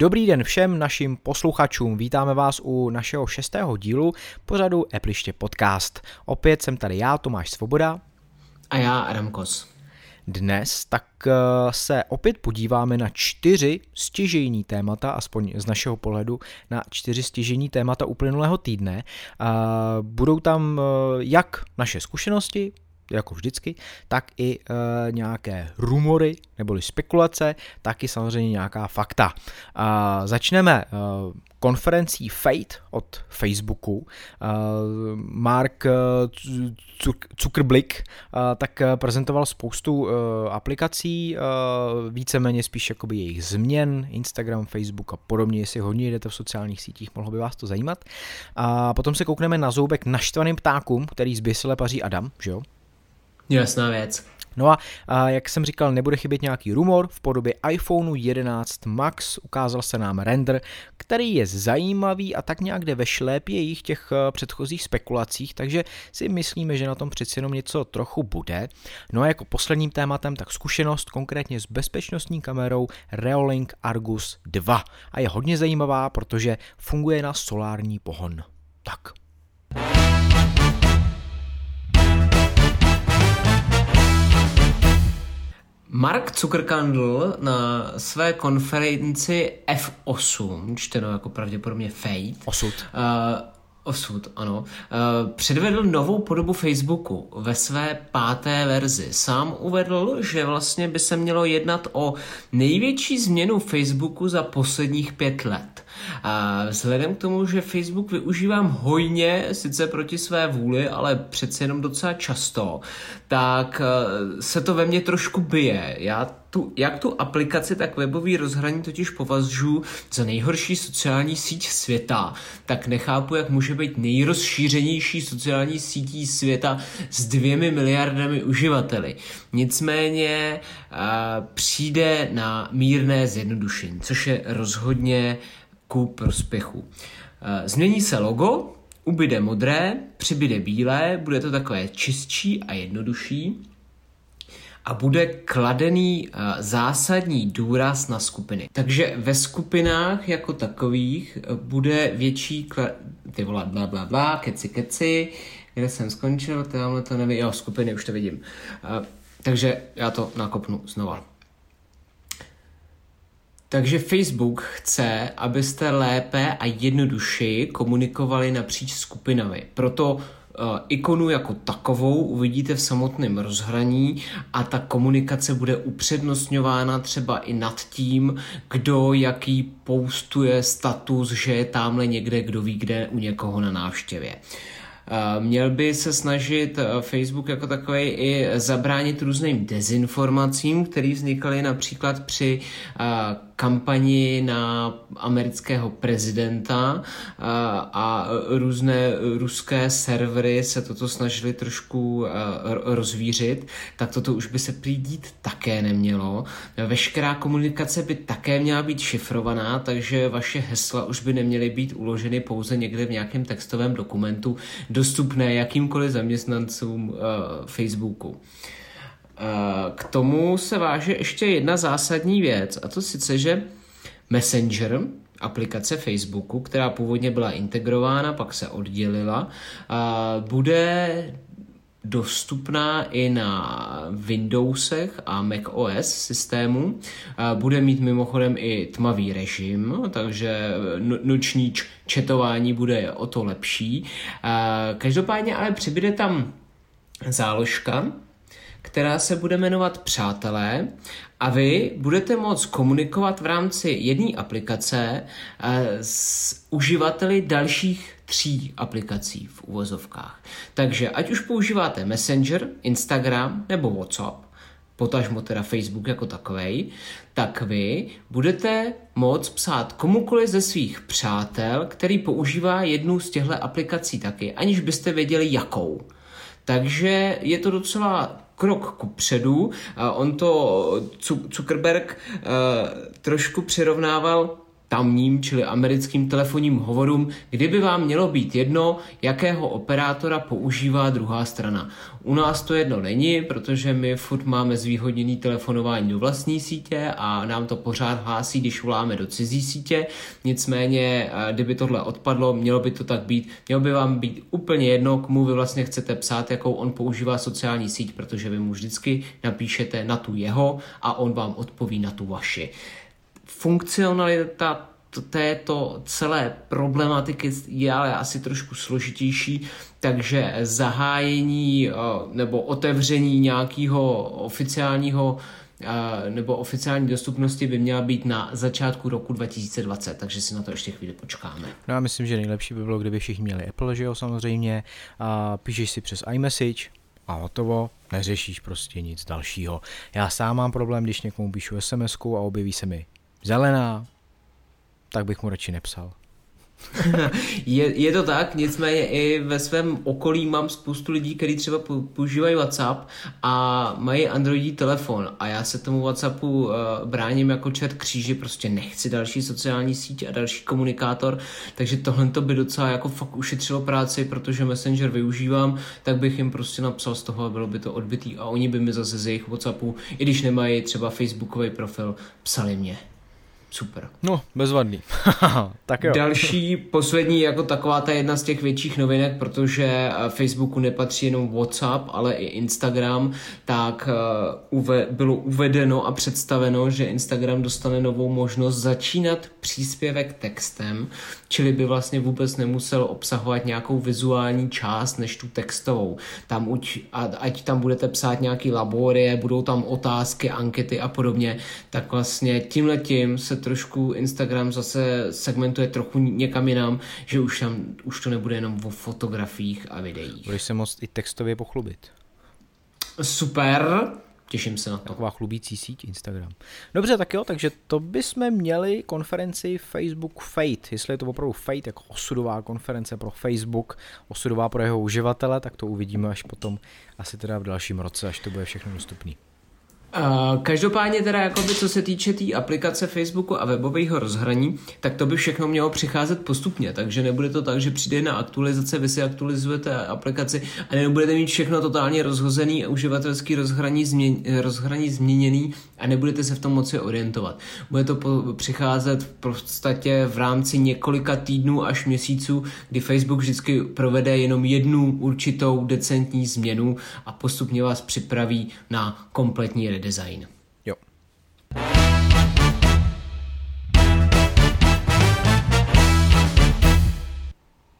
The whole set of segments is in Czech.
Dobrý den všem našim posluchačům, vítáme vás u našeho šestého dílu pořadu Epliště podcast. Opět jsem tady já, Tomáš Svoboda. A já, Adam Kos. Dnes tak eh, se opět podíváme na čtyři stěžejní témata, aspoň z našeho pohledu, na čtyři stěžejní témata uplynulého týdne. Budou tam eh, jak naše zkušenosti, jako vždycky, tak i e, nějaké rumory neboli spekulace, tak i samozřejmě nějaká fakta. A začneme e, konferencí Fate od Facebooku. E, Mark Zuckerblick e, tak prezentoval spoustu e, aplikací, e, víceméně spíš jakoby jejich změn, Instagram, Facebook a podobně, jestli hodně jdete v sociálních sítích, mohlo by vás to zajímat. A potom se koukneme na zoubek naštvaným ptákům, který zběsile paří Adam, že jo? Jasná věc. No a, a jak jsem říkal, nebude chybět nějaký rumor. V podobě iPhoneu 11 Max ukázal se nám render, který je zajímavý a tak nějak jde ve šlépě těch eh, předchozích spekulacích, takže si myslíme, že na tom přeci jenom něco trochu bude. No a jako posledním tématem tak zkušenost konkrétně s bezpečnostní kamerou Reolink Argus 2 a je hodně zajímavá, protože funguje na solární pohon. Tak. Mark Zuckerkandl na své konferenci F8, čteno jako pravděpodobně Fate, Osud. Uh, Osud, ano. Uh, předvedl novou podobu Facebooku ve své páté verzi. Sám uvedl, že vlastně by se mělo jednat o největší změnu Facebooku za posledních pět let. A vzhledem k tomu, že Facebook využívám hojně, sice proti své vůli, ale přece jenom docela často, tak eh, se to ve mně trošku bije. Já tu, jak tu aplikaci, tak webový rozhraní totiž považuji za nejhorší sociální síť světa, tak nechápu, jak může být nejrozšířenější sociální sítí světa s dvěmi miliardami uživateli. Nicméně a, přijde na mírné zjednodušení, což je rozhodně ku prospěchu. Změní se logo, ubyde modré, přibyde bílé, bude to takové čistší a jednodušší a bude kladený zásadní důraz na skupiny. Takže ve skupinách jako takových bude větší kla- ty vole, bla, bla, bla, keci, keci, kde jsem skončil, tamhle to nevím, jo, skupiny, už to vidím. takže já to nakopnu znova. Takže Facebook chce, abyste lépe a jednodušeji komunikovali napříč skupinami. Proto ikonu jako takovou uvidíte v samotném rozhraní a ta komunikace bude upřednostňována třeba i nad tím, kdo jaký postuje status, že je tamhle někde, kdo ví kde u někoho na návštěvě. Uh, Měl by se snažit eh, Facebook jako takový i zabránit různým dezinformacím, které vznikaly například při eh, kampani na amerického prezidenta eh, a různé ruské servery se toto snažili trošku rozvířit, tak toto už by se přijít také nemělo. Veškerá komunikace by také měla být šifrovaná, takže vaše hesla už by neměly být uloženy pouze někde v nějakém textovém dokumentu, dostupné jakýmkoliv zaměstnancům uh, Facebooku. Uh, k tomu se váže ještě jedna zásadní věc, a to sice, že Messenger, aplikace Facebooku, která původně byla integrována, pak se oddělila, uh, bude dostupná i na Windowsech a Mac OS systému. Bude mít mimochodem i tmavý režim, takže no, noční četování bude o to lepší. Každopádně ale přibude tam záložka, která se bude jmenovat Přátelé a vy budete moct komunikovat v rámci jedné aplikace s uživateli dalších tří aplikací v uvozovkách. Takže ať už používáte Messenger, Instagram nebo WhatsApp, potažmo teda Facebook jako takovej, tak vy budete moct psát komukoliv ze svých přátel, který používá jednu z těchto aplikací taky, aniž byste věděli jakou. Takže je to docela krok ku předu. On to Zuckerberg uh, trošku přirovnával tamním, čili americkým telefonním hovorům, kdyby vám mělo být jedno, jakého operátora používá druhá strana. U nás to jedno není, protože my furt máme zvýhodněný telefonování do vlastní sítě a nám to pořád hlásí, když voláme do cizí sítě. Nicméně, eh, kdyby tohle odpadlo, mělo by to tak být. Mělo by vám být úplně jedno, komu vy vlastně chcete psát, jakou on používá sociální síť, protože vy mu vždycky napíšete na tu jeho a on vám odpoví na tu vaši funkcionalita této celé problematiky je ale asi trošku složitější, takže zahájení eh, nebo otevření nějakého oficiálního eh, nebo oficiální dostupnosti by měla být na začátku roku 2020, takže si na to ještě chvíli počkáme. No já myslím, že nejlepší by bylo, kdyby všichni měli Apple, že jo, samozřejmě, a píšeš si přes iMessage, a hotovo, neřešíš prostě nic dalšího. Já sám mám problém, když někomu píšu sms a objeví se mi zelená, tak bych mu radši nepsal. je, je to tak, nicméně i ve svém okolí mám spoustu lidí, kteří třeba používají WhatsApp a mají Androidí telefon a já se tomu WhatsAppu uh, bráním jako čert kříži, prostě nechci další sociální síť a další komunikátor, takže tohle to by docela jako fakt ušetřilo práci, protože Messenger využívám, tak bych jim prostě napsal z toho a bylo by to odbitý a oni by mi zase z jejich WhatsAppu, i když nemají třeba Facebookový profil, psali mě. Super. No, bezvadný. tak jo. Další, poslední, jako taková ta jedna z těch větších novinek, protože eh, Facebooku nepatří jenom WhatsApp, ale i Instagram, tak uh, uve, bylo uvedeno a představeno, že Instagram dostane novou možnost začínat příspěvek textem, čili by vlastně vůbec nemusel obsahovat nějakou vizuální část než tu textovou. Tam uč, ať tam budete psát nějaký laborie, budou tam otázky, ankety a podobně, tak vlastně tímhletím se trošku Instagram zase segmentuje trochu někam jinam, že už, tam, už to nebude jenom o fotografiích a videích. Budeš se moct i textově pochlubit. Super, Těším se na to. Taková chlubící síť Instagram. Dobře, tak jo, takže to bychom měli konferenci Facebook Fate. Jestli je to opravdu Fate jako osudová konference pro Facebook, osudová pro jeho uživatele, tak to uvidíme až potom, asi teda v dalším roce, až to bude všechno dostupné. Každopádně teda, jakoby, co se týče té tý aplikace Facebooku a webového rozhraní, tak to by všechno mělo přicházet postupně, takže nebude to tak, že přijde na aktualizace, vy si aktualizujete aplikaci a nebudete mít všechno totálně rozhozený a uživatelský rozhraní, změn, rozhraní změněný a nebudete se v tom moci orientovat. Bude to po, přicházet v podstatě v rámci několika týdnů až měsíců, kdy Facebook vždycky provede jenom jednu určitou decentní změnu a postupně vás připraví na kompletní redesign. Jo.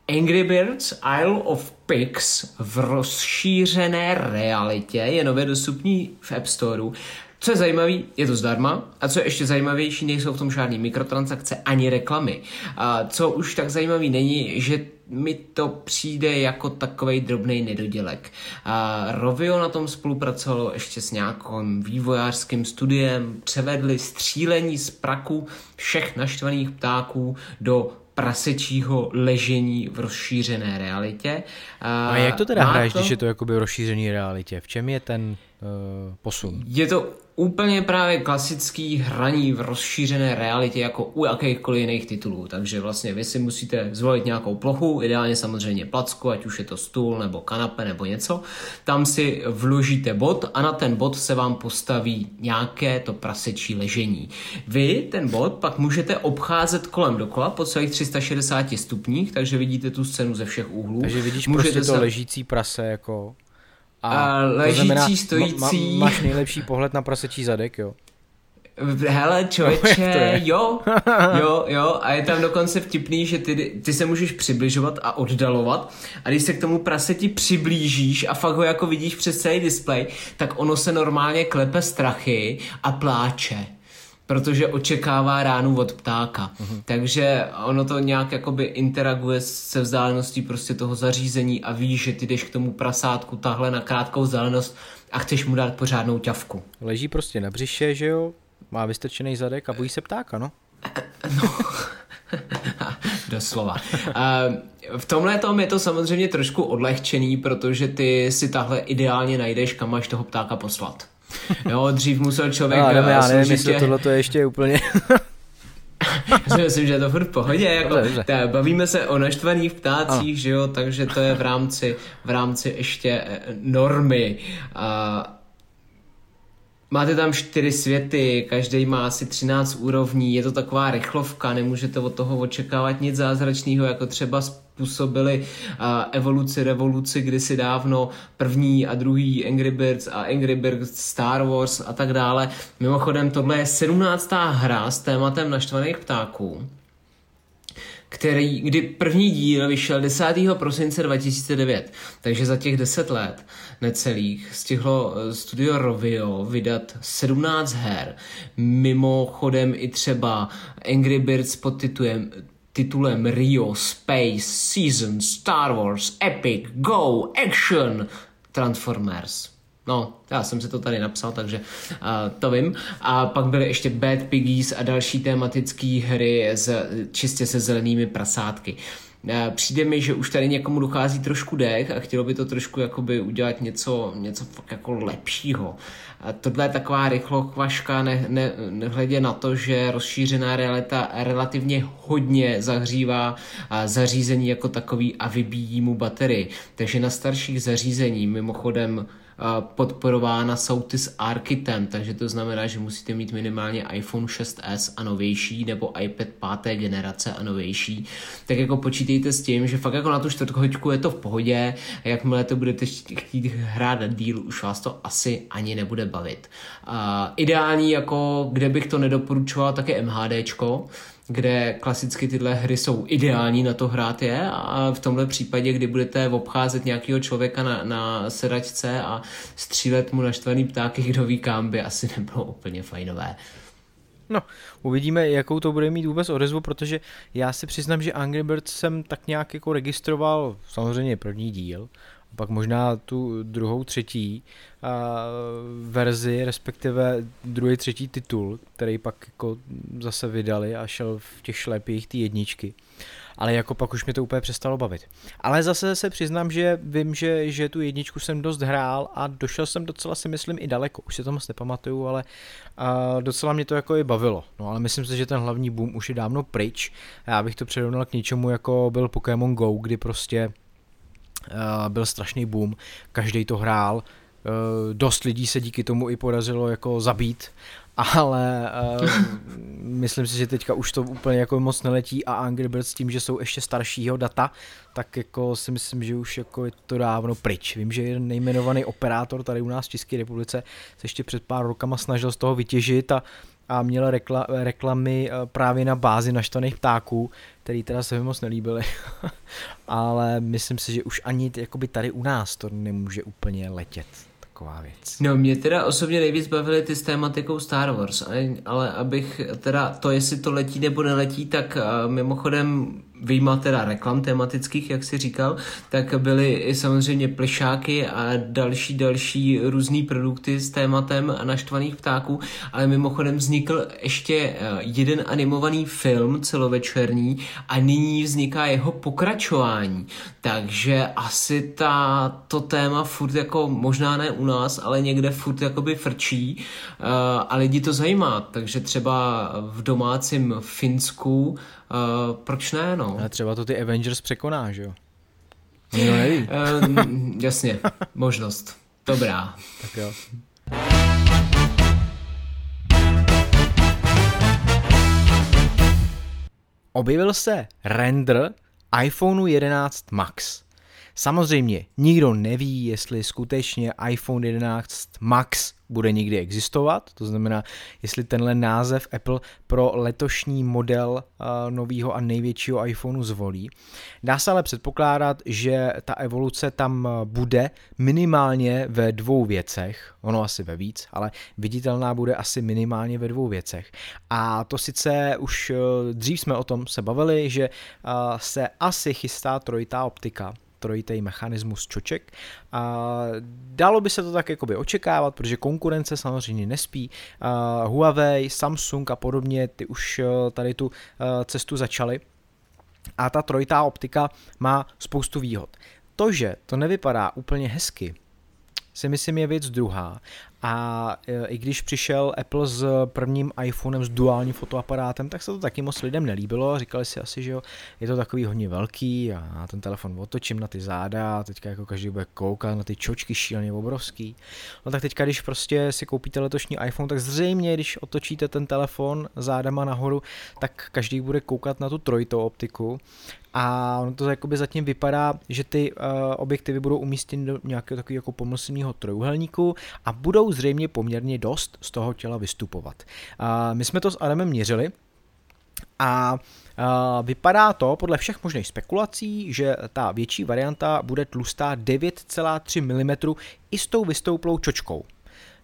Angry Birds Isle of Pigs v rozšířené realitě je nově dostupný v App Storeu. Co je zajímavé, je to zdarma a co je ještě zajímavější, nejsou v tom žádné mikrotransakce ani reklamy. A co už tak zajímavý není, že mi to přijde jako takový drobný nedodělek. A Rovio na tom spolupracovalo ještě s nějakým vývojářským studiem, převedli střílení z praku všech naštvaných ptáků do prasečího ležení v rozšířené realitě. A, a jak to teda hraješ, to... když je to jakoby v rozšířené realitě? V čem je ten uh, posun? Je to úplně právě klasický hraní v rozšířené realitě jako u jakýchkoliv jiných titulů. Takže vlastně vy si musíte zvolit nějakou plochu, ideálně samozřejmě placku, ať už je to stůl nebo kanape nebo něco. Tam si vložíte bod a na ten bod se vám postaví nějaké to prasečí ležení. Vy ten bod pak můžete obcházet kolem dokola po celých 360 stupních, takže vidíte tu scénu ze všech úhlů. Takže vidíš můžete prostě to se... ležící prase jako a, a ležící, znamená, stojící. Ma, ma, máš nejlepší pohled na prasečí zadek, jo? Hele, člověče, jo, jo, jo, a je tam dokonce vtipný, že ty, ty se můžeš přibližovat a oddalovat a když se k tomu praseti přiblížíš a fakt ho jako vidíš přes celý displej, tak ono se normálně klepe strachy a pláče protože očekává ránu od ptáka. Uh-huh. Takže ono to nějak jakoby interaguje se vzdáleností prostě toho zařízení a víš, že ty jdeš k tomu prasátku tahle na krátkou vzdálenost a chceš mu dát pořádnou ťavku. Leží prostě na břiše, že jo? Má vystrčený zadek a bojí se ptáka, no? no. Doslova. v tomhle tom je to samozřejmě trošku odlehčený, protože ty si tahle ideálně najdeš, kam máš toho ptáka poslat. Jo, dřív musel člověk... No, já nevím, jestli tohle to je ještě úplně... Já si myslím, že je to furt v pohodě. Jako, ta, bavíme se o naštvaných ptácích, ano. že jo, takže to je v rámci, v rámci ještě eh, normy. A, Máte tam čtyři světy, každý má asi 13 úrovní, je to taková rychlovka, nemůžete od toho očekávat nic zázračného, jako třeba způsobili evoluci, revoluci kdysi dávno, první a druhý Angry Birds a Angry Birds Star Wars a tak dále. Mimochodem, tohle je 17. hra s tématem naštvaných ptáků který, kdy první díl vyšel 10. prosince 2009, takže za těch 10 let necelých stihlo eh, studio Rovio vydat 17 her, mimochodem i třeba Angry Birds pod titulem, titulem Rio, Space, Season, Star Wars, Epic, Go, Action, Transformers. No, já jsem si to tady napsal, takže uh, to vím. A pak byly ještě Bad Piggies a další tematické hry z, čistě se zelenými prasátky. Uh, přijde mi, že už tady někomu dochází trošku dech a chtělo by to trošku jakoby udělat něco, něco fakt jako lepšího. A tohle je taková rychlokvaška, ne, ne, nehledě na to, že rozšířená realita relativně hodně zahřívá zařízení jako takový a vybíjí mu baterii. Takže na starších zařízení, mimochodem podporována Soutis Architem, takže to znamená, že musíte mít minimálně iPhone 6s a novější nebo iPad páté generace a novější. Tak jako počítejte s tím, že fakt jako na tu čtvrtkočku je to v pohodě a jakmile to budete chtít hrát díl, už vás to asi ani nebude bavit. Uh, ideální jako, kde bych to nedoporučoval, tak je MHDčko, kde klasicky tyhle hry jsou ideální na to hrát je a v tomhle případě, kdy budete obcházet nějakého člověka na, na sedačce a střílet mu naštvaný ptáky, kdo ví kam, by asi nebylo úplně fajnové. No, uvidíme, jakou to bude mít vůbec odezvu, protože já si přiznám, že Angry Birds jsem tak nějak jako registroval samozřejmě první díl, pak možná tu druhou, třetí a, verzi, respektive druhý, třetí titul, který pak jako zase vydali a šel v těch šlepích ty jedničky. Ale jako pak už mě to úplně přestalo bavit. Ale zase se přiznám, že vím, že, že tu jedničku jsem dost hrál a došel jsem docela si myslím i daleko. Už si to moc nepamatuju, ale a docela mě to jako i bavilo. No ale myslím si, že ten hlavní boom už je dávno pryč. Já bych to přirovnal k něčemu, jako byl Pokémon Go, kdy prostě byl strašný boom, každý to hrál, eh, dost lidí se díky tomu i podařilo jako zabít, ale uh, myslím si, že teďka už to úplně jako moc neletí a Angry Birds tím, že jsou ještě staršího data, tak jako si myslím, že už jako je to dávno pryč. Vím, že jeden nejmenovaný operátor tady u nás v České republice se ještě před pár rokama snažil z toho vytěžit a a měl rekla, reklamy eh, právě na bázi naštvaných ptáků, který teda se mi moc nelíbily. Ale myslím si, že už ani tady u nás to nemůže úplně letět taková věc. No mě teda osobně nejvíc bavily ty s tématikou Star Wars, ale abych teda to, jestli to letí nebo neletí, tak uh, mimochodem výjima teda reklam tematických, jak si říkal, tak byly i samozřejmě plišáky a další, další různé produkty s tématem naštvaných ptáků, ale mimochodem vznikl ještě eh, jeden animovaný film celovečerní a nyní vzniká jeho pokračování. Takže asi ta, to téma furt jako možná ne nás, ale někde furt jakoby frčí uh, a lidi to zajímá. Takže třeba v domácím Finsku Uh, proč ne, no? Ale třeba to ty Avengers překoná, že jo? Nikdo neví. uh, jasně, možnost. Dobrá. Tak jo. Objevil se render iPhone 11 Max. Samozřejmě nikdo neví, jestli skutečně iPhone 11 Max bude nikdy existovat, to znamená, jestli tenhle název Apple pro letošní model uh, nového a největšího iPhoneu zvolí. Dá se ale předpokládat, že ta evoluce tam bude minimálně ve dvou věcech, ono asi ve víc, ale viditelná bude asi minimálně ve dvou věcech. A to sice už uh, dřív jsme o tom se bavili, že se asi chystá trojitá optika, trojitý mechanismus čoček. A dalo by se to tak jakoby očekávat, protože konkurence samozřejmě nespí. A Huawei, Samsung a podobně, ty už eh, tady tu eh, cestu začaly. A ta trojitá optika má spoustu výhod. To, že to nevypadá úplně hezky, si myslím je věc druhá. A e, i když přišel Apple s prvním iPhonem s duálním fotoaparátem, tak se to taky moc lidem nelíbilo. Říkali si asi, že jo, je to takový hodně velký a ten telefon otočím na ty záda a teďka jako každý bude koukat na ty čočky šíleně obrovský. No tak teďka, když prostě si koupíte letošní iPhone, tak zřejmě, když otočíte ten telefon zádama nahoru, tak každý bude koukat na tu trojitou optiku a ono to jakoby zatím vypadá, že ty uh, objektivy budou umístěny do nějakého takového jako pomyslného trojuhelníku a budou zřejmě poměrně dost z toho těla vystupovat. Uh, my jsme to s Adamem měřili a uh, vypadá to podle všech možných spekulací, že ta větší varianta bude tlustá 9,3 mm i s tou vystouplou čočkou.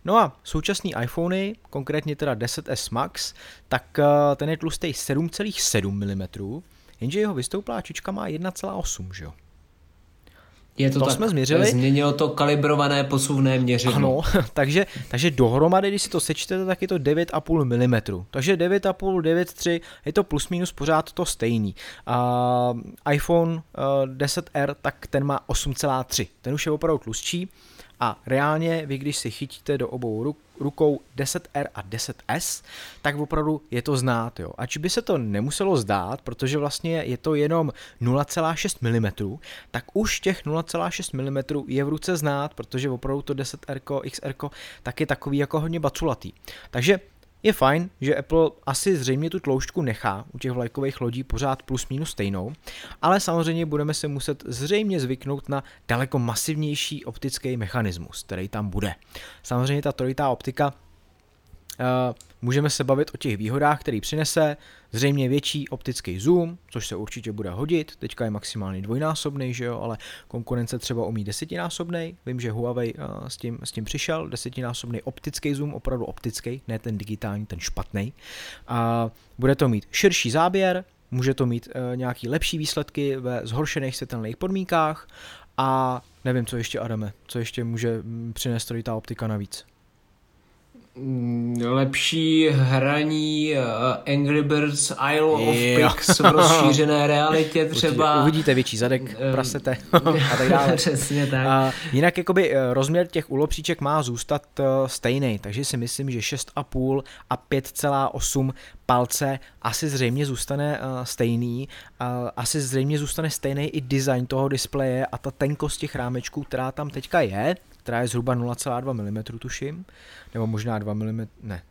No a současný iPhony, konkrétně teda 10s Max, tak ten je tlustý 7,7 mm, jenže jeho vystouplá čička má 1,8, že jo? Je to, to tak, jsme změřili. Změnilo to kalibrované posuvné měřidlo. Ano, takže, takže dohromady, když si to sečtete, tak je to 9,5 mm. Takže 9,5, 9,3 je to plus minus pořád to stejný. Uh, iPhone uh, 10R, tak ten má 8,3. Ten už je opravdu tlustší. A reálně vy, když si chytíte do obou rukou 10R a 10S, tak opravdu je to znát. Jo. Ač by se to nemuselo zdát, protože vlastně je to jenom 0,6 mm, tak už těch 0,6 mm je v ruce znát, protože opravdu to 10R, XR tak je takový jako hodně baculatý. Takže je fajn, že Apple asi zřejmě tu tloušťku nechá u těch vlajkových lodí pořád plus minus stejnou, ale samozřejmě budeme se muset zřejmě zvyknout na daleko masivnější optický mechanismus, který tam bude. Samozřejmě ta trojitá optika Uh, můžeme se bavit o těch výhodách, který přinese, zřejmě větší optický zoom, což se určitě bude hodit, teďka je maximálně dvojnásobný, že jo, ale konkurence třeba umí desetinásobný, vím, že Huawei uh, s, tím, s tím přišel, desetinásobný optický zoom, opravdu optický, ne ten digitální, ten špatný. Uh, bude to mít širší záběr, může to mít uh, nějaký lepší výsledky ve zhoršených světelných podmínkách a nevím, co ještě Adame, co ještě může mm, přinést ta optika navíc. Mm, lepší hraní uh, Angry Birds Isle of Pigs v rozšířené realitě třeba. Určitě. Uvidíte větší zadek, um, prasete a tak dále. Přesně tak. A jinak jakoby eh, rozměr těch ulopříček má zůstat stejný, takže si myslím, že 6,5 a 5,8 palce asi zřejmě zůstane stejný. Asi zřejmě zůstane stejný i design toho displeje a ta tenkost těch rámečků, která tam teďka je, která je zhruba 0,2 mm, tuším, nebo možná 2 mm, ne,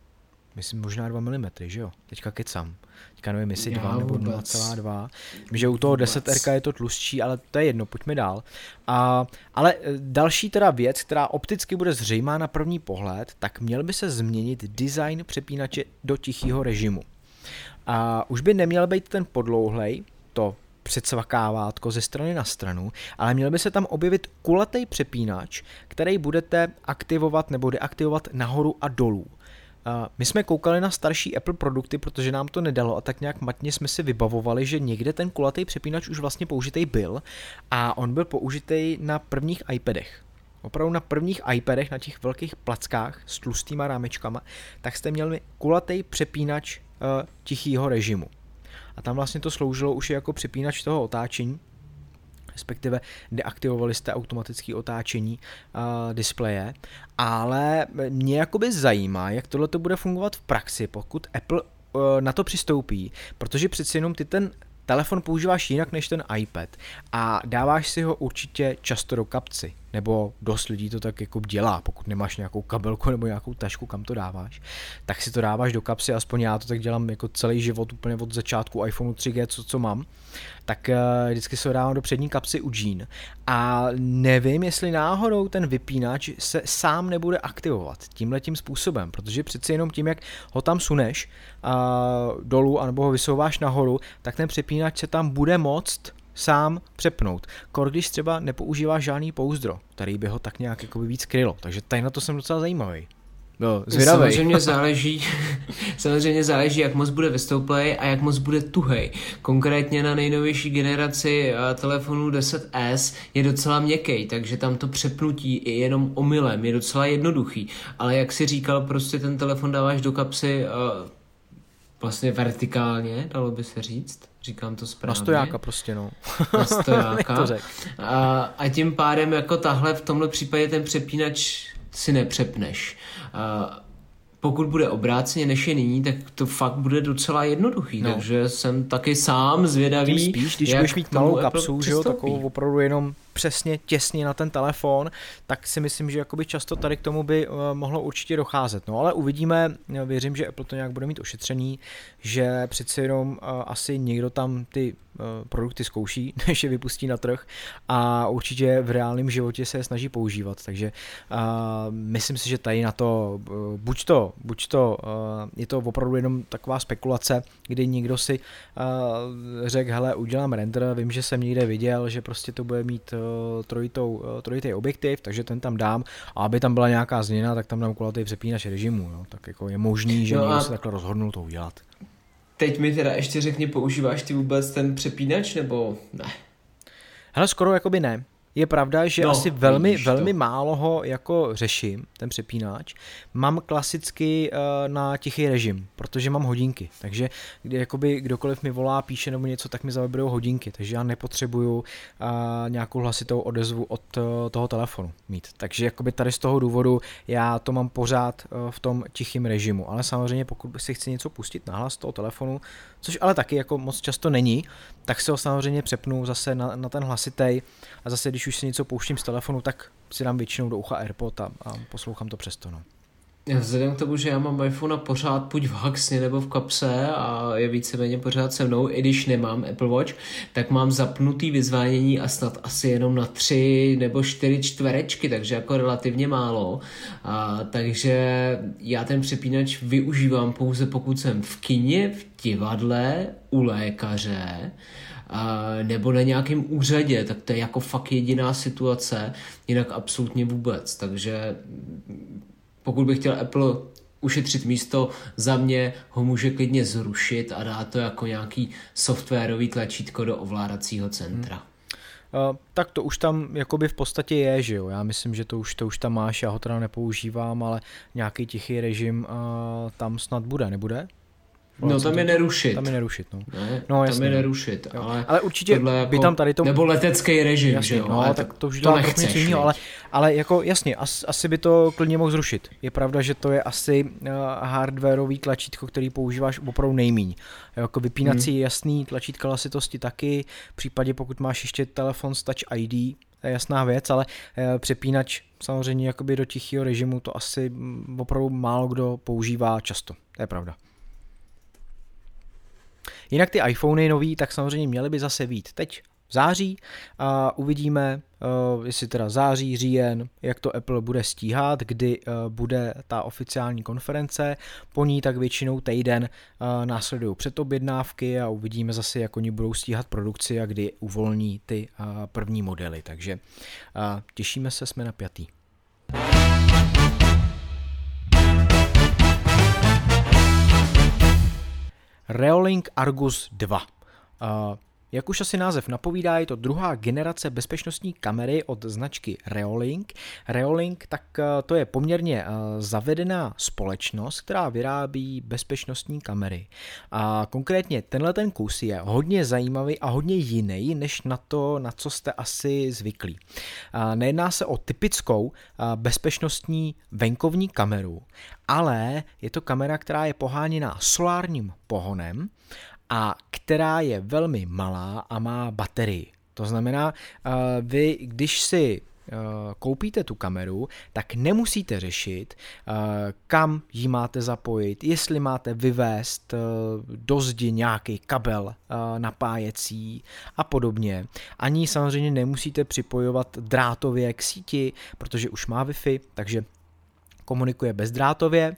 myslím možná 2 mm, že jo, teďka kecám. Teďka nevím, jestli 2 nebo 0,2. Že u toho 10R je to tlustší, ale to je jedno, pojďme dál. A, ale e, další teda věc, která opticky bude zřejmá na první pohled, tak měl by se změnit design přepínače do tichého režimu. A už by neměl být ten podlouhlej, to předsvakávátko ze strany na stranu, ale měl by se tam objevit kulatý přepínač, který budete aktivovat nebo deaktivovat nahoru a dolů. My jsme koukali na starší Apple produkty, protože nám to nedalo a tak nějak matně jsme si vybavovali, že někde ten kulatý přepínač už vlastně použitý byl a on byl použitý na prvních iPadech. Opravdu na prvních iPadech, na těch velkých plackách s tlustýma rámečkama, tak jste měli kulatý přepínač uh, tichýho režimu a tam vlastně to sloužilo už jako přepínač toho otáčení, respektive deaktivovali jste automatické otáčení uh, displeje, ale mě jakoby zajímá, jak tohle to bude fungovat v praxi, pokud Apple uh, na to přistoupí, protože přeci jenom ty ten telefon používáš jinak než ten iPad a dáváš si ho určitě často do kapci nebo dost lidí to tak jako dělá, pokud nemáš nějakou kabelku nebo nějakou tašku, kam to dáváš, tak si to dáváš do kapsy, aspoň já to tak dělám jako celý život úplně od začátku iPhone 3G, co, co mám, tak uh, vždycky se ho dávám do přední kapsy u Jean a nevím, jestli náhodou ten vypínač se sám nebude aktivovat tímhle tím způsobem, protože přeci jenom tím, jak ho tam suneš uh, dolů anebo ho vysouváš nahoru, tak ten přepínač se tam bude moct sám přepnout. Kor, když třeba nepoužíváš žádný pouzdro, který by ho tak nějak jako víc krylo. Takže tady na to jsem docela zajímavý. No, zvědavej. Samozřejmě záleží, samozřejmě záleží, jak moc bude vystouplej a jak moc bude tuhej. Konkrétně na nejnovější generaci eh, telefonů 10S je docela měkký, takže tam to přepnutí i jenom omylem je docela jednoduchý. Ale jak si říkal, prostě ten telefon dáváš do kapsy uh, vlastně vertikálně, dalo by se říct. Říkám to správně. Na stojáka prostě, no. Na stojáka. a, a tím pádem jako tahle v tomhle případě ten přepínač si nepřepneš. Pokud bude obráceně než je nyní, tak to fakt bude docela jednoduchý, no. takže jsem taky sám zvědavý. Tím spíš, když budeš mít malou kapsu, že jo, takovou opravdu jenom přesně těsně na ten telefon, tak si myslím, že jakoby často tady k tomu by uh, mohlo určitě docházet. No ale uvidíme, věřím, že Apple to nějak bude mít ošetřený, že přeci jenom uh, asi někdo tam ty uh, produkty zkouší, než je vypustí na trh a určitě v reálném životě se je snaží používat, takže uh, myslím si, že tady na to, uh, buď to, buď to uh, je to opravdu jenom taková spekulace, kdy někdo si uh, řekl, hele, udělám render, vím, že jsem někde viděl, že prostě to bude mít trojitou, trojitý objektiv, takže ten tam dám a aby tam byla nějaká změna, tak tam dám kulatý přepínač režimu, jo. tak jako je možný, že no někdo se takhle rozhodnul to udělat. Teď mi teda ještě řekni, používáš ty vůbec ten přepínač nebo ne? Hele, skoro jakoby ne. Je pravda, že no, asi velmi, velmi to. málo ho jako řeším, ten přepínač. Mám klasicky uh, na tichý režim, protože mám hodinky, takže kdy, jakoby kdokoliv mi volá, píše nebo něco, tak mi zavibrujou hodinky, takže já nepotřebuju uh, nějakou hlasitou odezvu od uh, toho telefonu mít. Takže jakoby tady z toho důvodu já to mám pořád uh, v tom tichém režimu, ale samozřejmě pokud si chci něco pustit na hlas toho telefonu, což ale taky jako moc často není, tak se ho samozřejmě přepnu zase na, na ten hlasitej a zase když už si něco pouštím z telefonu, tak si dám většinou do ucha AirPod a, a poslouchám to přesto. No. Vzhledem k tomu, že já mám iPhone pořád buď v haxně nebo v kapse a je víceméně pořád se mnou, i když nemám Apple Watch, tak mám zapnutý vyzvánění a snad asi jenom na tři nebo čtyři čtverečky, takže jako relativně málo. A, takže já ten přepínač využívám pouze pokud jsem v kině, v divadle, u lékaře, a, nebo na nějakém úřadě, tak to je jako fakt jediná situace, jinak absolutně vůbec. Takže pokud bych chtěl Apple ušetřit místo, za mě ho může klidně zrušit a dát to jako nějaký softwarový tlačítko do ovládacího centra. Hmm. Uh, tak to už tam jakoby v podstatě je, že jo. Já myslím, že to už, to už tam máš, já ho teda nepoužívám, ale nějaký tichý režim uh, tam snad bude, nebude? No tam je nerušit. Tam je nerušit, no. Ne, no tam je nerušit, jo. ale, ale určitě jako, by tam tady to... Nebo letecký režim, jasně, že jo, no, ale tak to už to nechceš, jiného, ale, ale jako jasně, as, asi by to klidně mohl zrušit. Je pravda, že to je asi uh, hardwareový tlačítko, který používáš opravdu nejmíň. Jako vypínací hmm. jasný tlačítka hlasitosti taky, v případě pokud máš ještě telefon s Touch ID, to je jasná věc, ale uh, přepínač samozřejmě jakoby do tichého režimu to asi mm, opravdu málo kdo používá často. To je pravda. Jinak ty iPhony nový, tak samozřejmě měly by zase být teď v září a uvidíme, uh, jestli teda září, říjen, jak to Apple bude stíhat, kdy uh, bude ta oficiální konference, po ní tak většinou týden uh, následují předobjednávky a uvidíme zase, jak oni budou stíhat produkci a kdy uvolní ty první modely, takže těšíme se, jsme napjatý. Reolink Argus 2. Jak už asi název napovídá, je to druhá generace bezpečnostní kamery od značky Reolink. Reolink, tak uh, to je poměrně uh, zavedená společnost, která vyrábí bezpečnostní kamery. A konkrétně tenhle ten kus je hodně zajímavý a hodně jiný, než na to, na co jste asi zvyklí. Nejedná se o typickou bezpečnostní venkovní kameru, ale je to kamera, která je poháněná solárním pohonem a která je velmi malá a má baterii. To znamená, eh, vy, když si eh, koupíte tu kameru, tak nemusíte řešit, eh, kam ji máte zapojit, jestli máte vyvést do zdi nějaký kabel napájecí a podobně. Ani samozřejmě nemusíte připojovat drátově k síti, protože už má Wi-Fi, takže komunikuje bezdrátově.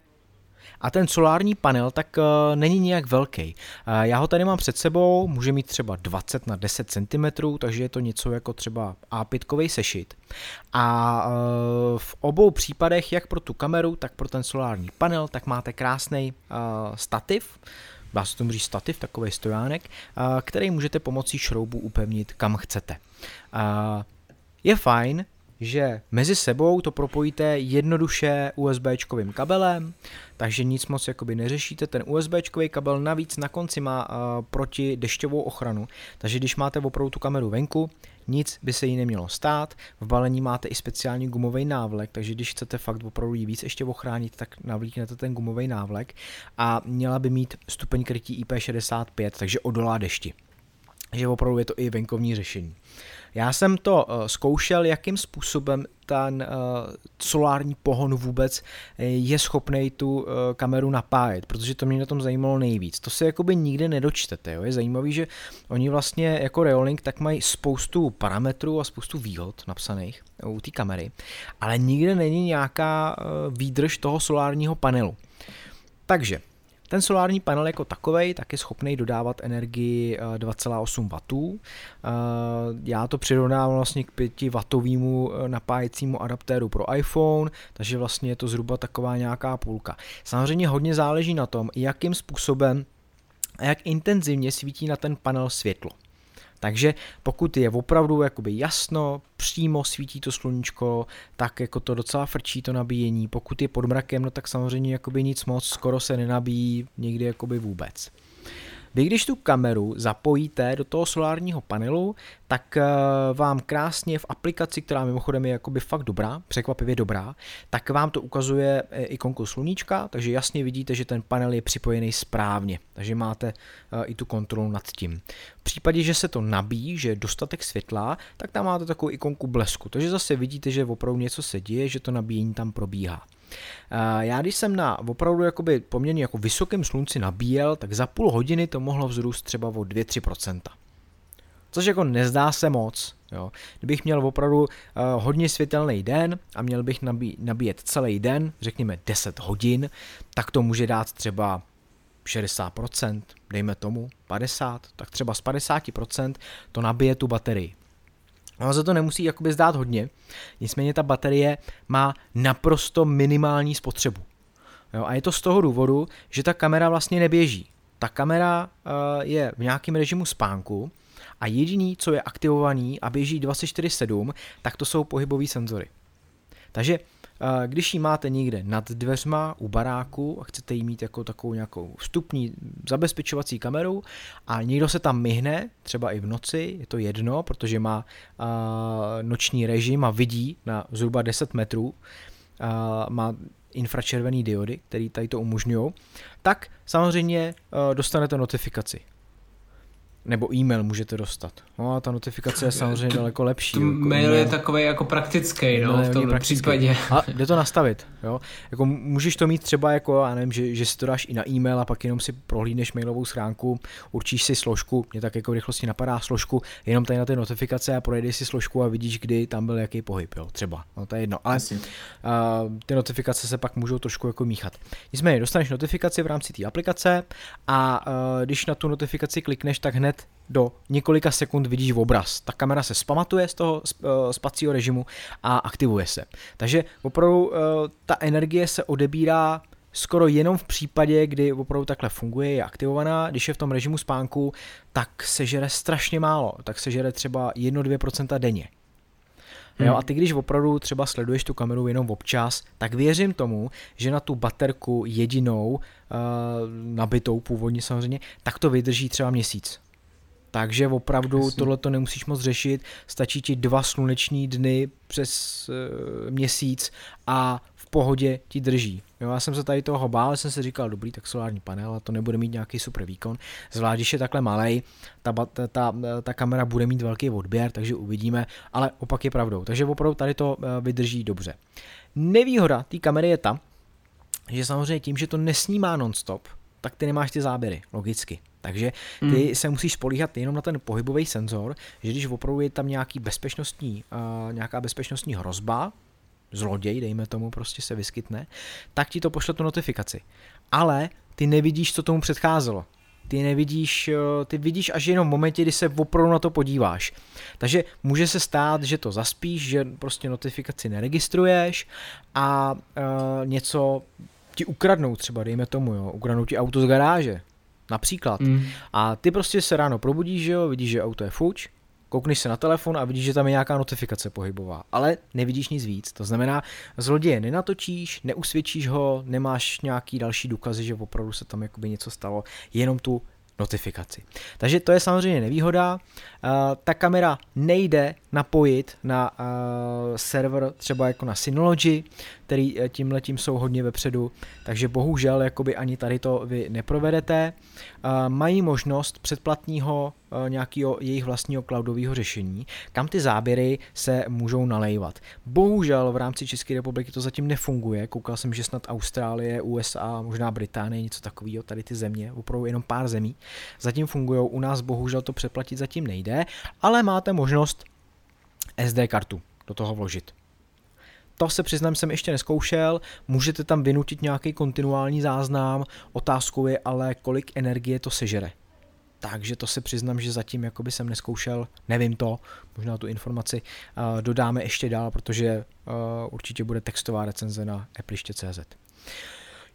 A ten solární panel tak uh, není nijak velký. Uh, já ho tady mám před sebou, může mít třeba 20 na 10 cm, takže je to něco jako třeba A5 sešit. A uh, v obou případech, jak pro tu kameru, tak pro ten solární panel, tak máte krásný stativ, dá se tomu říct stativ, takový stojánek, který můžete pomocí šroubů upevnit kam chcete. Je fajn, že mezi sebou to propojíte jednoduše USB-čkovým kabelem, takže nic moc jakoby neřešíte. Ten USB-čkový kabel navíc na konci má uh, proti dešťovou ochranu, takže když máte opravdu tu kameru venku, nic by se jí nemělo stát. V balení máte i speciální gumový návlek, takže když chcete fakt opravdu jí víc ještě ochránit, tak navlíknete ten gumový návlek a měla by mít stupeň krytí IP65, takže odolá dešti. Takže opravdu je to i venkovní řešení. Já jsem to uh, zkoušel, jakým způsobem ten uh, solární pohon vůbec eh, je schopný tu kameru napájet, protože to mě na tom zajímalo nejvíc. To se jakoby nikdy nedočtete, jo? je zajímavý, že oni vlastně jako Reolink tak mají spoustu parametrů a spoustu výhod napsaných u té kamery, ale nikde není nějaká výdrž toho solárního panelu. Takže ten solární panel jako takový tak je schopný dodávat energii 2,8 W. Já to přirovnávám vlastně k 5 W eh, napájecímu adaptéru pro iPhone, takže vlastně je to zhruba taková nějaká půlka. Samozřejmě hodně záleží na tom, jakým způsobem a jak intenzivně svítí na ten panel světlo. Takže pokud je opravdu jakoby jasno, přímo svítí to sluníčko, tak jako to docela frčí to nabíjení. Pokud je pod mrakem, no tak samozřejmě jakoby nic moc, skoro se nenabíjí někdy jakoby vůbec. Vy když tu kameru zapojíte do toho solárního panelu, tak eh, vám krásně v aplikaci, která mimochodem je jakoby fakt dobrá, překvapivě dobrá, tak vám to ukazuje eh, ikonku sluníčka, takže jasně vidíte, že ten panel je připojený správně, takže máte eh, i tu kontrolu nad tím. V případě, že se to nabíjí, že je dostatek světla, tak tam máte takovou ikonku blesku, takže zase vidíte, že opravdu něco se děje, že to nabíjení tam probíhá. Já když jsem na opravdu jakoby poměrně jako vysokém slunci nabíjel, tak za půl hodiny to mohlo vzrůst třeba o 2-3%. Což jako nezdá se moc. Jo. Kdybych měl opravdu uh, hodně světelný den a měl bych nabí, nabíjet celý den, řekněme 10 hodin, tak to může dát třeba 60%, dejme tomu 50%, tak třeba z 50% to nabije tu baterii. Ono se to nemusí jakoby zdát hodně, nicméně ta baterie má naprosto minimální spotřebu. Jo, a je to z toho důvodu, že ta kamera vlastně neběží. Ta kamera uh, je v nějakém režimu spánku a jediný, co je aktivovaný a běží 24-7, tak to jsou pohybové senzory. Takže když ji máte někde nad dveřma u baráku a chcete ji mít jako takovou nějakou vstupní zabezpečovací kameru a někdo se tam myhne, třeba i v noci, je to jedno, protože má noční režim a vidí na zhruba 10 metrů, má infračervený diody, který tady to umožňují, tak samozřejmě dostanete notifikaci nebo e-mail můžete dostat. No a ta notifikace je samozřejmě daleko lepší. Jako mail je takový jako praktický, no, v tomhle případě. A jde to nastavit, jo. Jako můžeš to mít třeba jako, já nevím, že, že si to dáš i na e-mail a pak jenom si prohlídneš mailovou schránku, určíš si složku, mě tak jako v rychlosti napadá složku, jenom tady na ty notifikace a projdeš si složku a vidíš, kdy tam byl jaký pohyb, jo, třeba. No to je jedno, ale uh, ty notifikace se pak můžou trošku jako míchat. Nicméně dostaneš notifikaci v rámci té aplikace a uh, když na tu notifikaci klikneš, tak hned hned do několika sekund vidíš obraz. Ta kamera se spamatuje z toho eh, spacího režimu a aktivuje se. Takže opravdu eh, ta energie se odebírá skoro jenom v případě, kdy opravdu takhle funguje, je aktivovaná, když je v tom režimu spánku, tak se žere strašně málo, tak se žere třeba 1-2% denně. Hmm. Jo, a ty když opravdu třeba sleduješ tu kameru jenom občas, tak věřím tomu, že na tu baterku jedinou, uh, nabitou původně samozřejmě, tak to vydrží třeba měsíc. Takže opravdu Jasně. tohle to nemusíš moc řešit, stačí ti dva sluneční dny přes e, měsíc a v pohodě ti drží. Jo, já jsem se tady toho bál, jsem si říkal, dobrý, tak solární panel, a to nebude mít nějaký super výkon. Zvlášť, když je takhle malý, ta, ta, ta, ta kamera bude mít velký odběr, takže uvidíme, ale opak je pravdou. Takže opravdu tady to eh, vydrží dobře. Nevýhoda té kamery je ta, že samozřejmě tím, že to nesnímá nonstop, tak ty nemáš ty záběry, logicky. Takže ty hmm. se musíš spolíhat jenom na ten pohybový senzor, že když opravdu je tam nějaký bezpečnostní, uh, nějaká bezpečnostní hrozba, zloděj, dejme tomu, prostě se vyskytne, tak ti to pošle tu notifikaci. Ale ty nevidíš, co tomu předcházelo. Ty nevidíš, ty vidíš až jenom v momentě, kdy se opravdu na to podíváš. Takže může se stát, že to zaspíš, že prostě notifikaci neregistruješ a uh, něco ti ukradnou třeba, dejme tomu, jo, ukradnou ti auto z garáže, například. Mm. A ty prostě se ráno probudíš, že jo, vidíš, že auto je fuč, koukneš se na telefon a vidíš, že tam je nějaká notifikace pohybová, ale nevidíš nic víc. To znamená, zloděje nenatočíš, neusvědčíš ho, nemáš nějaký další důkazy, že opravdu se tam jakoby něco stalo, jenom tu notifikaci. Takže to je samozřejmě nevýhoda. Uh, ta kamera nejde napojit na uh, server třeba jako na Synology, který eh, tím letím jsou hodně vepředu, takže bohužel jakoby ani tady to vy neprovedete. Uh, mají možnost předplatního uh, nějakého jejich vlastního cloudového řešení, kam ty záběry se můžou nalejvat. Bohužel v rámci České republiky to zatím nefunguje. Koukal jsem, že snad Austrálie, USA, možná Británie, něco takového, tady ty země, opravdu jenom pár zemí, zatím fungují. U nás bohužel to přeplatit zatím nejde, ale máte možnost SD kartu do toho vložit. To se přiznám, jsem ještě neskoušel, můžete tam vynutit nějaký kontinuální záznam, otázkou je ale, kolik energie to sežere. Takže to se přiznám, že zatím jakoby jsem neskoušel, nevím to, možná tu informaci uh, dodáme ještě dál, protože uh, určitě bude textová recenze na appliště.cz.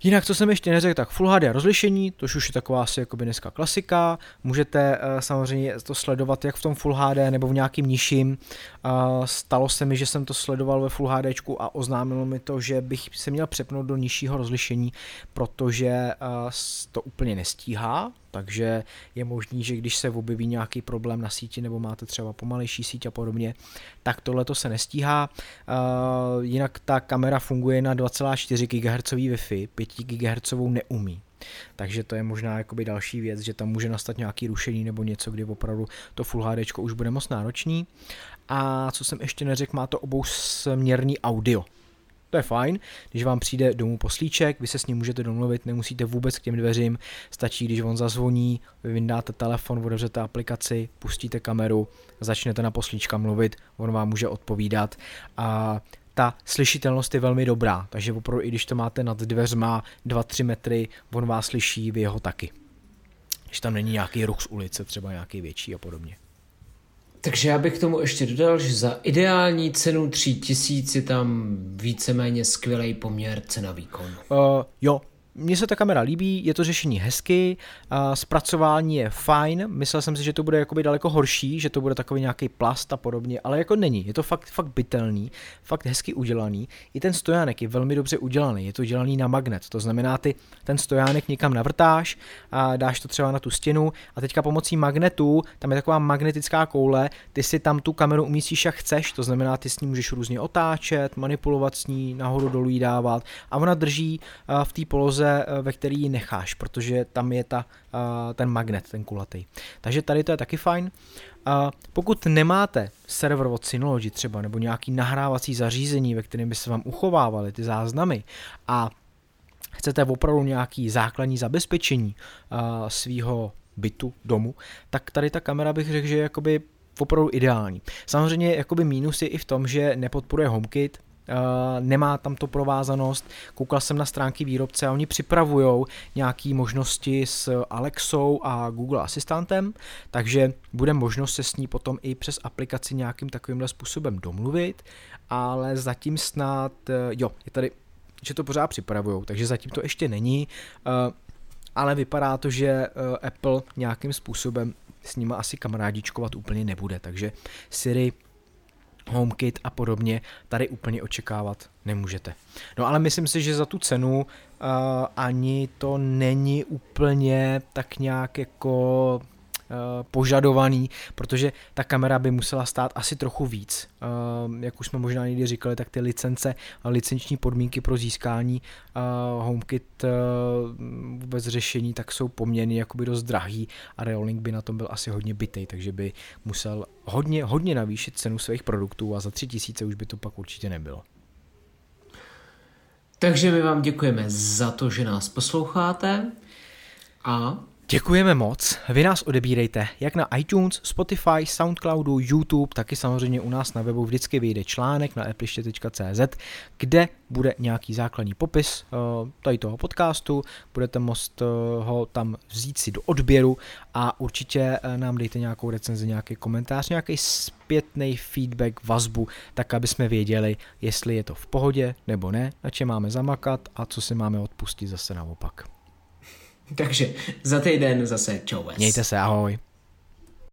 Jinak, co jsem ještě neřekl, tak Full HD rozlišení, to už je taková asi jako dneska klasika. Můžete uh, samozřejmě to sledovat jak v tom Full HD nebo v nějakým nižším. Uh, stalo se mi, že jsem to sledoval ve Full HD a oznámilo mi to, že bych se měl přepnout do nižšího rozlišení, protože uh, to úplně nestíhá, takže je možný, že když se objeví nějaký problém na síti nebo máte třeba pomalejší síť a podobně, tak tohle to se nestíhá. Uh, jinak ta kamera funguje na 2,4 GHz Wi-Fi, 5 GHz neumí. Takže to je možná jakoby další věc, že tam může nastat nějaký rušení nebo něco, kdy opravdu to Full HD už bude moc náročný. A co jsem ještě neřekl, má to obou směrný audio. To je fajn, když vám přijde domů poslíček, vy se s ním můžete domluvit, nemusíte vůbec k těm dveřím, stačí, když on zazvoní, vy vyndáte telefon, otevřete aplikaci, pustíte kameru, začnete na poslíčka mluvit, on vám může odpovídat a ta slyšitelnost je velmi dobrá, takže opravdu i když to máte nad dveřma 2-3 metry, on vás slyší, vy jeho taky. Když tam není nějaký ruch z ulice, třeba nějaký větší a podobně. Takže já bych k tomu ještě dodal, že za ideální cenu 3000 je tam víceméně skvělý poměr cena-výkon. Uh, jo, mně se ta kamera líbí, je to řešení hezky, a zpracování je fajn, myslel jsem si, že to bude jakoby daleko horší, že to bude takový nějaký plast a podobně, ale jako není, je to fakt, fakt bytelný, fakt hezky udělaný. I ten stojánek je velmi dobře udělaný, je to udělaný na magnet, to znamená, ty ten stojánek někam navrtáš a dáš to třeba na tu stěnu a teďka pomocí magnetu, tam je taková magnetická koule, ty si tam tu kameru umístíš jak chceš, to znamená, ty s ní můžeš různě otáčet, manipulovat s ní, nahoru dolů dávat a ona drží v té poloze pouze eh, ve který ji necháš, protože tam je ta, eh, ten magnet, ten kulatý. Takže tady to je taky fajn. Pokud nemáte server od Synology třeba, nebo nějaký nahrávací zařízení, ve kterém by se vám uchovávaly ty záznamy a chcete opravdu nějaký základní zabezpečení eh, svého bytu, domu, tak tady ta kamera bych řekl, že je jakoby opravdu ideální. Samozřejmě jakoby mínus je i v tom, že nepodporuje HomeKit, nemá tam to provázanost. Koukal jsem na stránky výrobce a oni připravují nějaké možnosti s Alexou a Google Asistentem, takže bude možnost se s ní potom i přes aplikaci nějakým takovýmhle způsobem domluvit, ale zatím snad, uh, jo, je tady, že to pořád připravují, takže zatím to ještě není, uh, ale vypadá to, že Apple nějakým způsobem s nima asi kamarádičkovat úplně nebude, takže Siri HomeKit a podobně tady úplně očekávat nemůžete. No ale myslím si, že za tu cenu uh, ani to není úplně tak nějak jako požadovaný, protože ta kamera by musela stát asi trochu víc. Eh, jak už jsme možná někdy říkali, tak ty licence licenční podmínky pro získání eh, HomeKit vůbec řešení tak jsou poměrně jakoby dost drahý a Reolink by na tom byl asi hodně bitej, takže by musel hodně, hodně navýšit cenu svých produktů a za tři tisíce už by to pak určitě nebylo. Takže my vám děkujeme za to, že nás posloucháte a Děkujeme moc. Vy nás odebírejte jak na iTunes, Spotify, Soundcloudu, YouTube, taky samozřejmě u nás na webu vždycky vyjde článek na appliště.cz, kde bude nějaký základní popis uh, tady toho podcastu, budete moct uh, ho tam vzít si do odběru a určitě uh, nám dejte nějakou recenzi, nějaký komentář, nějaký zpětný feedback, vazbu, tak aby jsme věděli, jestli je to v pohodě nebo ne, na čem máme zamakat a co si máme odpustit zase naopak. Takže za týden zase čau. Mějte se, ahoj.